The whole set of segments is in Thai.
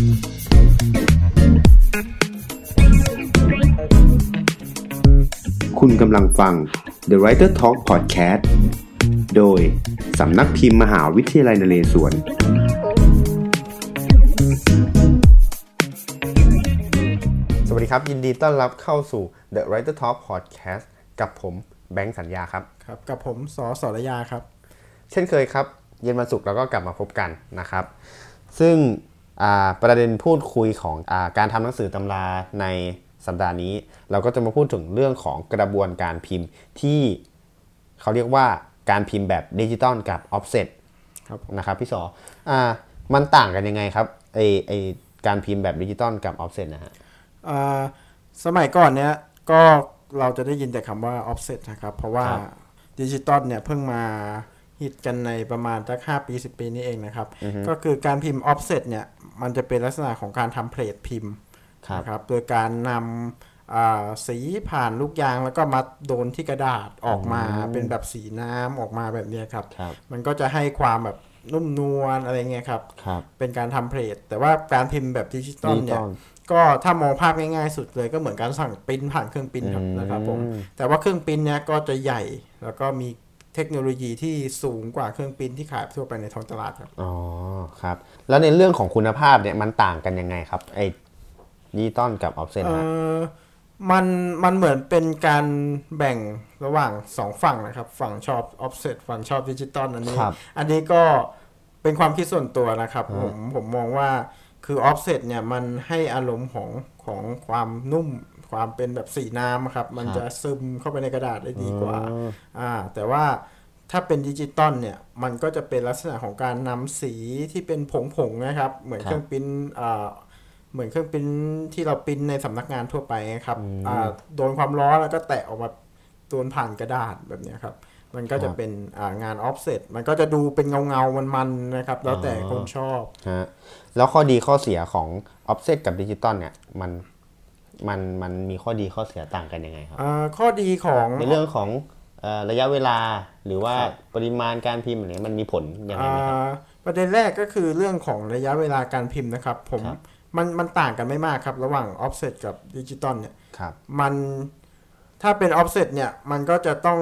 คุณกำลังฟัง The Writer Talk Podcast โดยสำนักพิมพ์มหาวิทยาลัยนเรศวร สวัสดีครับ ยินดีต้อนรับเข้าสู่ The Writer Talk Podcast กับผมแบงค์สัญญาครับ ครับ กับผมสอสรยาครับ เช่นเคยครับ เย็นวันศุกร์เราก็กลับมาพบกันนะครับ ซึ่งอ่า ประเด็นพูดคุยของอ่าการทำหนังสือตำราในสัปดาห์นี้ เราก็จะมาพูดถึงเรื่องของกระบวนการพิมพ์ที่เขาเรียกว่าการพิมพ์แบบดิจิตอลกับออฟเซตครับผมนะครับพี่สออ่ามันต่างกันยังไงครับไอไอการพิมพ์แบบดิจิตอลกับออฟเซตนะฮะอ่าสมัยก่อนเนี้ยก็เราจะได้ยินแต่คำว่า offset นะครับ เพราะว่าครับดิจิตอลเนี่ยเพิ่งมา ฮิตกันในประมาณสัก5ปี10ปีนี้เองนะครับ ก็คือการพิมพ์ offset เนี่ย มันจะเป็นลักษณะของการทำเพลทพิมพ์ครับนะครับโดยการนำอ่าสีผ่านลูกยางแล้วก็มาโดนที่กระดาษออกมาเป็นแบบสีน้ำออกมาแบบเนี้ยครับครับมันก็จะให้ความแบบนุ่มนวลอะไรเงี้ยครับครับเป็นการทำเพลทแต่ว่าการพิมพ์แบบดิจิตอลเนี่ยดิจิตอลก็ถ้ามองภาพง่ายๆสุดเลยก็เหมือนการสั่งปริ้นผ่านเครื่องปริ้นครับอืมนะครับผมแต่ว่าเครื่องปริ้นเนี่ยก็จะใหญ่แล้วก็มี เทคโนโลยีที่สูงกว่าเครื่องปริ้นที่ขายทั่วไปในท้องตลาดครับ อ๋อครับ แล้วในเรื่องของคุณภาพเนี่ยมันต่างกันยังไงครับไอดิจิตอลกับออฟเซตเอฮะอมันมันเหมือนเป็นการแบ่งระหว่างสองฝั่งนะครับ ฝั่งชอบ offset ฝั่งชอบดิจิตอลอันนี้ครับอันนี้ก็เป็นความคิดส่วนตัวนะครับ ผมผมมองว่าคือ offset เนี่ยมันให้อารมณ์ของของความนุ่ม ความเป็นแบบสีน้ำอะครับ มันจะซึมเข้าไปในกระดาษได้ดีกว่าอ่า แต่ว่าถ้าเป็นดิจิตอลเนี่ย มันก็จะเป็นลักษณะของการนำสีที่เป็นผงๆนะครับ เหมือนครับเครื่องปริ้นอ่าเหมือนเครื่องปริ้นที่เราปริ้นในสำนักงานทั่วไปนะครับอ่าโดนความร้อนแล้วก็แตะออกมาโดนผ่านกระดาษแบบเนี้ยครับมันก็จะเป็นอ่างานออฟเซตมันก็จะดูเป็นเงาเงาๆมันๆนะครับ แล้วแต่คนชอบฮะแล้วข้อดีข้อเสียของออฟเซตกับดิจิตอลเนี่ย มัน มันมันมีข้อดีข้อเสียต่างกันยังไงครับอ่าข้อดีของในเรื่องของเอ่อระยะเวลาหรือว่าปริมาณการพิมพ์เนี่ยมันมีผลยังไงไหมครับอ่าประเด็นแรกก็คือเรื่องของระยะเวลาการพิมพ์นะครับ ผมครับมันมันต่างกันไม่มากครับ ระหว่างออฟเซตกับดิจิตอลเนี่ยครับมันถ้าเป็น offset เนี่ยมันก็จะต้อง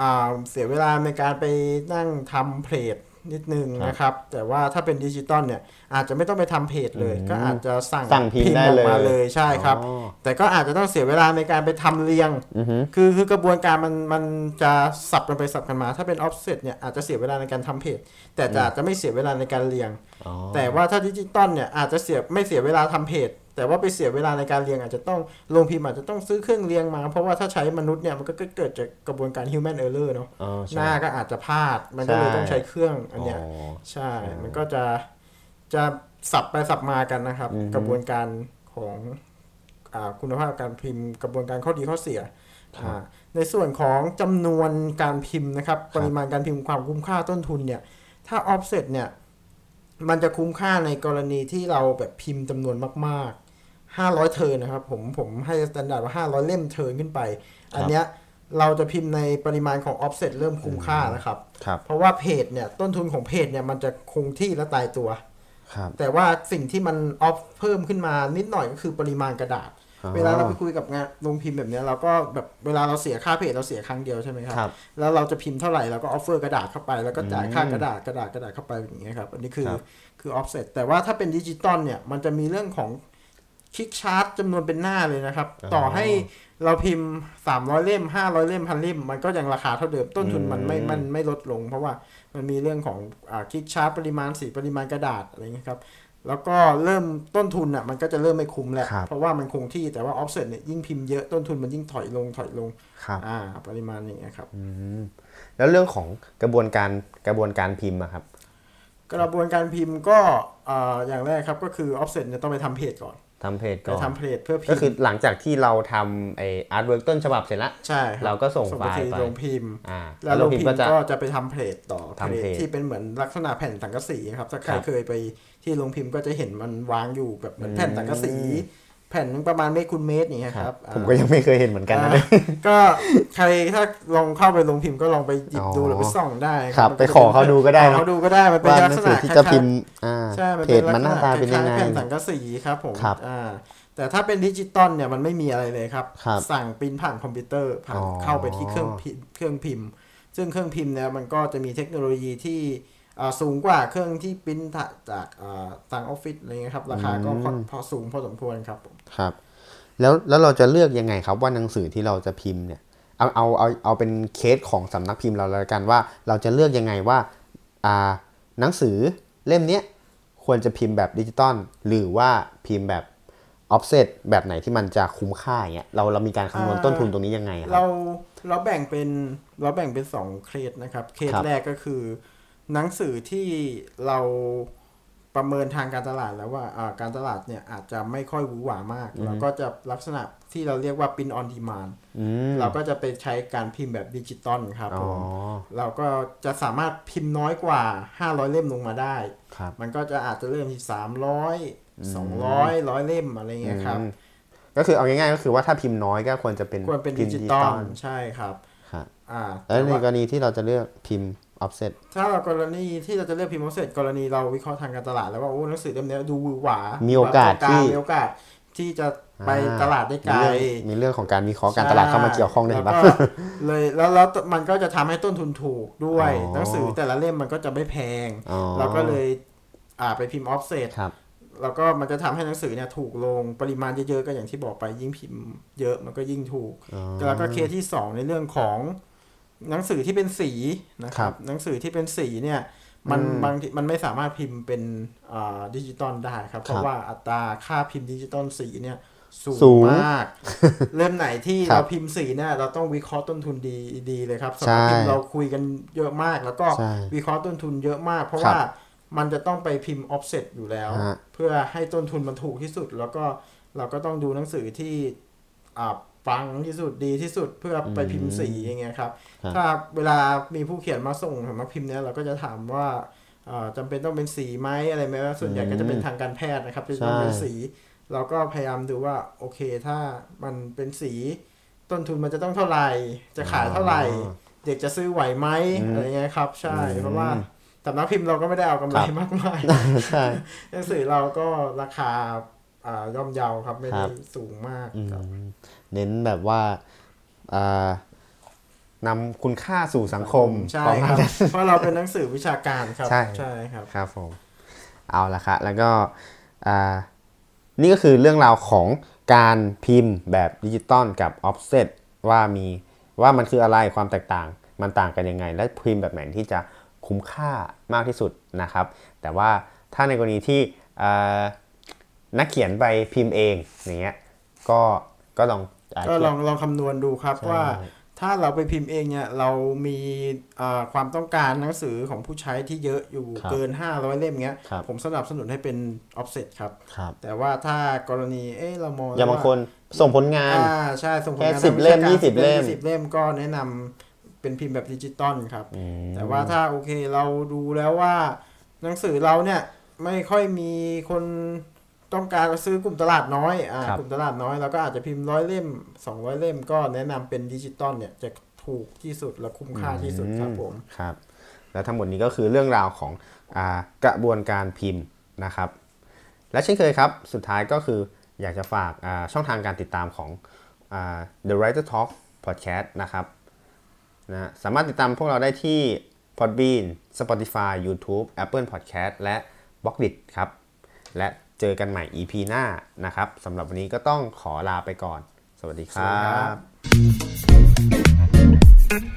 อาเสียเวลาในการไปนั่งทำเพจ นิดนึงนะครับ แต่ว่าถ้าเป็นดิจิตอลเนี่ยอาจจะไม่ต้องไปทำเพจเลย ก็อาจจะสั่งสั่งพิมพ์ได้ออกมาเลยเลยใช่ครับอ๋อแต่ก็อาจจะต้องเสียเวลาในการไปทำเรียงอือฮึคือคือกระบวนการมันมันจะสับกันไปสับกันมา ถ้าเป็น offset เนี่ยอาจจะเสียเวลาในการทำเพจ แต่จะอาจจะไม่เสียเวลาในการเรียงอ๋อแต่ว่าถ้าดิจิตอลเนี่ยอาจจะเสียไม่เสียเวลาทำเพจ แต่ว่าไปเสียเวลาในการเรียงอาจจะต้องโรงพิมพ์อาจจะต้องซื้อเครื่องเรียงมา เพราะว่าถ้าใช้มนุษย์เนี่ยมันก็เกิดจากกระบวนการ human error เนาะอ๋อหใช่น้าก็อาจจะพลาด มันก็เลยใช่ต้องใช้เครื่องอันเนี้ยอ๋อใช่ มันก็จะจะสับไปสับมากันนะครับอือฮึกระบวนการของอาคุณภาพการพิมพ์กระบวนการข้อดีข้อเสียอ่าในส่วนของจำนวนการพิมพ์นะครับ ปริมาณการพิมพ์ความคุ้มค่าต้นทุนเนี่ย ถ้า offset เนี่ย มันจะคุ้มค่าในกรณีที่เราแบบพิมพ์จำนวนมากๆ 500 turn นะครับ ผมผมให้ standard ว่า 500 เล่ม turn ขึ้นไป อันเนี้ยเราจะพิมพ์ในปริมาณของ offset เริ่มคุ้มค่านะครับครับเพราะว่าเพจเนี่ยต้นทุนของเพจเนี่ยมันจะคงที่และตายตัวครับแต่ว่าสิ่งที่มันออฟเพิ่มขึ้นมานิดหน่อยก็คือปริมาณกระดาษอ๋อเวลาเราไปคุยกับงานโรงพิมพ์แบบเนี้ยเราก็แบบเวลาเราเสียค่าเพจเราเสียครั้งเดียวใช่ไหมครับครับแล้วเราจะพิมพ์เท่าไหร่เราก็ offer กระดาษเข้าไปแล้วก็จ่ายค่ากระดาษกระดาษกระดาษเข้าไปอย่างเงี้ยครับอันนี้คือครับคือออฟเซ็ตแต่ว่าถ้าเป็นดิจิตอลเนี่ยมันจะมีเรื่องของ click charge จำนวนเป็นหน้าเลยนะครับ ต่อให้เราพิมพ์300เล่ม500เล่มพันเล่ม มันก็ยังราคาเท่าเดิมต้นทุนมันไม่มันไม่ลดลง เพราะว่ามันมีเรื่องของอ่า click charge ปริมาณสีปริมาณกระดาษอะไรเงี้ยครับแล้วก็เริ่มต้นทุนอะมันก็จะเริ่มไม่คุ้มแล้วครับเพราะว่ามันคงที่แต่ว่าออฟเซ็ตเนี่ยยิ่งพิมพ์เยอะต้นทุนมันยิ่งถอยลงถอยลงครับอ่า ปริมาณอย่างเงี้ยครับแล้วเรื่องของกระบวนการกระบวนการพิมพ์อะครับ กระบวนการพิมพ์ก็อ่าอย่างแรกครับก็คือออฟเซ็ตเนี่ยต้องไปทำเพจก่อน ทำเพจไปก่อนทำเพจเพื่อพิก็มคือพ์หลังจากที่เราทำไออาร์ตเวิร์กต้นฉบับเสร็จแล้วใช่คบเราก็ส่งส่งไฟไปล์ที่ไปโรงพิมพ์อ่าแล้วโรงพิมพ์ก็จะก็จะไปทำเพจต่อทำเพเพจจที่เป็นเหมือนลักษณะแผ่นสังกะสีครับถ้าใครครับเคยไปที่โรงพิมพ์ก็จะเห็นมันวางอยู่แบบเหมือนแผ่นสังกะสีแผ่นหนึ่งประมาณเมตรคูณเมตรอย่างเงี้ยครับ ผมก็ยังไม่เคยเห็นเหมือนกันนะอ่าก็ใครถ้าลองเข้าไปลงพิมพ์ก็ลองไปหยิบดูอ๋อหรือไปส่องได้ครับมันไปก็จะขอเขาดูก็ได้ขอเนอะเขาดูก็ได้มันเป็นว่าหลักนังษสืณะอที่จะคล้ายๆพิมพ์อ่าใช่ plate มันเป็นลักษณะมันหน้าตาเป็นยังไงคล้ายๆแผ่นสังกะสีครับผมครับอ่าแต่ถ้าเป็นดิจิตอลเนี่ยมันไม่มีอะไรเลยครับครับสั่งปริ้นผ่านคอมพิวเตอร์ผ่านอ๋อเข้าไปที่เครื่องพิเครื่องพิมพ์ ซึ่งเครื่องพิมพ์เนี่ยมันก็จะมีเทคโนโลยีที่อ่า สูงกว่าเครื่องที่ปริ้นจากอ่าต่างออฟฟิศอะไรเงี้ยครับ ราคาก็พอพอสูงพอสมควรครับผมครับ แล้วแล้วเราจะเลือกยังไงครับว่าหนังสือที่เราจะพิมพ์เนี่ยเอาเอาเอาเอาเป็นเคสของสำนักพิมพ์เราแล้วกันว่า เราจะเลือกยังไงว่าอ่าหนังสือเล่มเนี้ยควรจะพิมพ์แบบดิจิตอลหรือว่าพิมพ์แบบออฟเซตแบบไหนที่มันจะคุ้มค่าอย่างเงี้ยเราเรามีการคำนวณต้นทุนตรงนี้ยังไงครับเราเราแบ่งเป็นเราแบ่งเป็นสองเคสนะครับครับแรกก็คือ หนังสือที่เราประเมินทางการตลาดแล้วว่าอ่าการตลาดเนี่ยอาจจะไม่ค่อยหวือหวามากเราก็จะลักษณะที่เราเรียกว่า print on demand อืมเราก็จะไปใช้การพิมพ์แบบดิจิตอลครับอ๋อผมเราก็จะสามารถพิมพ์น้อยกว่า 500 เล่มลงมาได้ครับมันก็จะอาจจะเริ่มที่ 300 200 100 เล่มอะไรเงี้ยครับอืมก็คือเอาง่ายๆก็คือว่าถ้าพิมพ์น้อยก็ควรจะเป็นควรเป็นพิมพ์ดิจิตอลใช่ครับครับอ่าแล้วแต่ว่าในกรณีที่เราจะเลือกพิมพ์ ออฟเซตถ้าเรากรณีที่เราจะเลือกพิมพ์ออฟเซตกรณีเราวิเคราะห์ทางการตลาดแล้วว่าโอ้หนังสือเล่มนี้ดูหวือหวา มีมีโอกาสที่มีโอกาสที่จะไปอ่าตลาดได้ไกลมีเรื่องมีเรื่องของการวิเคราะห์การตลาดเข้ามาเกี่ยวข้องด้วยเห็นปะแล้วก็เลยแล้วแล้วมันก็จะทำให้ต้นทุนถูกด้วยอ๋อหนังสือแต่ละเล่มมันก็จะไม่แพงอ๋อเราก็เลยอ่าไปพิมพ์ออฟเซตครับแล้วก็มันจะทำให้หนังสือเนี่ยถูกลงปริมาณเยอะๆก็อย่างที่บอกไปยิ่งพิมพ์เยอะมันก็ยิ่งถูกอ๋อแล้วก็เคสที่สองในเรื่องของ หนังสือที่เป็นสีนะครับครับหนังสือที่เป็นสีเนี่ยมันอืมบางทีมันไม่สามารถพิมพ์เป็นอ่าดิจิตอลได้ครับ เพครัราะบว่าอัตราค่าพิมพ์ดิจิตอลสีเนี่ยสูสูงงมาก เล่มไหนที่ครับเราพิมพ์สีเนี่ยเราต้องวิเคราะห์ต้นทุนดีดีเลยครับสำหรับใช่พิมพ์เราคุยกันเยอะมาก แล้วก็ใช่วิเคราะห์ต้นทุนเยอะมาก เพราะครับว่ามันจะต้องไปพิมพ์ offset อยู่แล้วฮะเพื่อให้ต้นทุนมันถูกที่สุด แล้วก็เราก็ต้องดูหนังสือที่อ่า ฟังที่สุดดีที่สุดเพื่อไปพิมพ์สีอย่างเงี้ยครับครับ ถ้าเวลามีผู้เขียนมาส่งมาพิมพ์เนี้ยเราก็จะถามว่าอ่าจำเป็นต้องเป็นสีไหมอะไรไหมว่าส่วนใหญ่ก็จะเป็นทางการแพทย์นะครับจะต้องเป็นใช่สี เราก็พยายามดูว่าโอเคถ้ามันเป็นสี ต้นทุนมันจะต้องเท่าไหร่ จะขายเท่าไหร่อ๋อเด็กจะซื้อไหวไหมอืมอะไรเงี้ยครับ ใช่อืมเพราะว่าสำนักพิมพ์เราก็ไม่ได้เอากำไรครับมากมายใช่หนังสือเราก็ราคาอ่า ย่อมเยาครับ ไม่ครัได้บสูงมากอืมครับเน้นแบบว่าอ่านำคุณค่าสู่สังคมใช่ประมาคณรับนั้นเพราะเราเป็นหนังสือวิชาการครับ ใช่ใช่ครับครับผมเอาละครับแล้วก็อ่านี่ก็คือเรื่องราวของการพิมพ์แบบดิจิตอลกับออฟเซตว่ามีว่ามันคืออะไรความแตกต่าง มันต่างกันยังไง และพิมพ์แบบไหนที่จะคุ้มค่ามากที่สุดนะครับ แต่ว่าถ้าในกรณีที่อ่า นักเขียนไปพิมพ์เองอย่างเงี้ยก็ก็ลองาก็ลองลองคำนวณดูครับใช่ว่าถ้าเราไปพิมพ์เองเนี่ยเรามีอ่าความต้องการหนังสือของผู้ใช้ที่เยอะอยู่ครับเกิน 500 เล่มเงี้ยครับผมสนับสนุนให้เป็น offset ครับครับแต่ว่าถ้ากรณีเอ๊ะเรามองอย่างบางคนส่งผลงานอ่าใช่ส่งผลแค่งานสิบทางวิเล่มชาการยี่สิบเล่มสิบเล่มก็แนะนำเป็นพิมพ์แบบดิจิตอลครับอืมแต่ว่าถ้าโอเคเราดูแล้วว่า หนังสือเราเนี่ยไม่ค่อยมีคน ต้องการซื้อกลุ่มตลาดน้อยอ่าครับกลุ่มตลาดน้อยเราก็อาจจะพิมพ์ร้อยเล่มสองร้อยเล่มก็แนะนำเป็นดิจิตอลเนี่ยจะถูกที่สุดและคุ้มค่าที่สุดครับผมครับ แล้วทั้งหมดนี้ก็คือเรื่องราวของอากระบวนการพิมพ์นะครับ และเช่นเคยครับ สุดท้ายก็คืออยากจะฝากอ่าช่องทางการติดตามของอ่า The Writer Talk Podcast นะครับนะสามารถติดตามพวกเราได้ที่ Podbean Spotify YouTube Apple Podcast และ b l o g d i t ครับ และ เจอกันใหม่ EP หน้านะครับสำหรับวันนี้ก็ต้องขอลาไปก่อน สวัสดีครั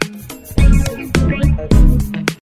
บ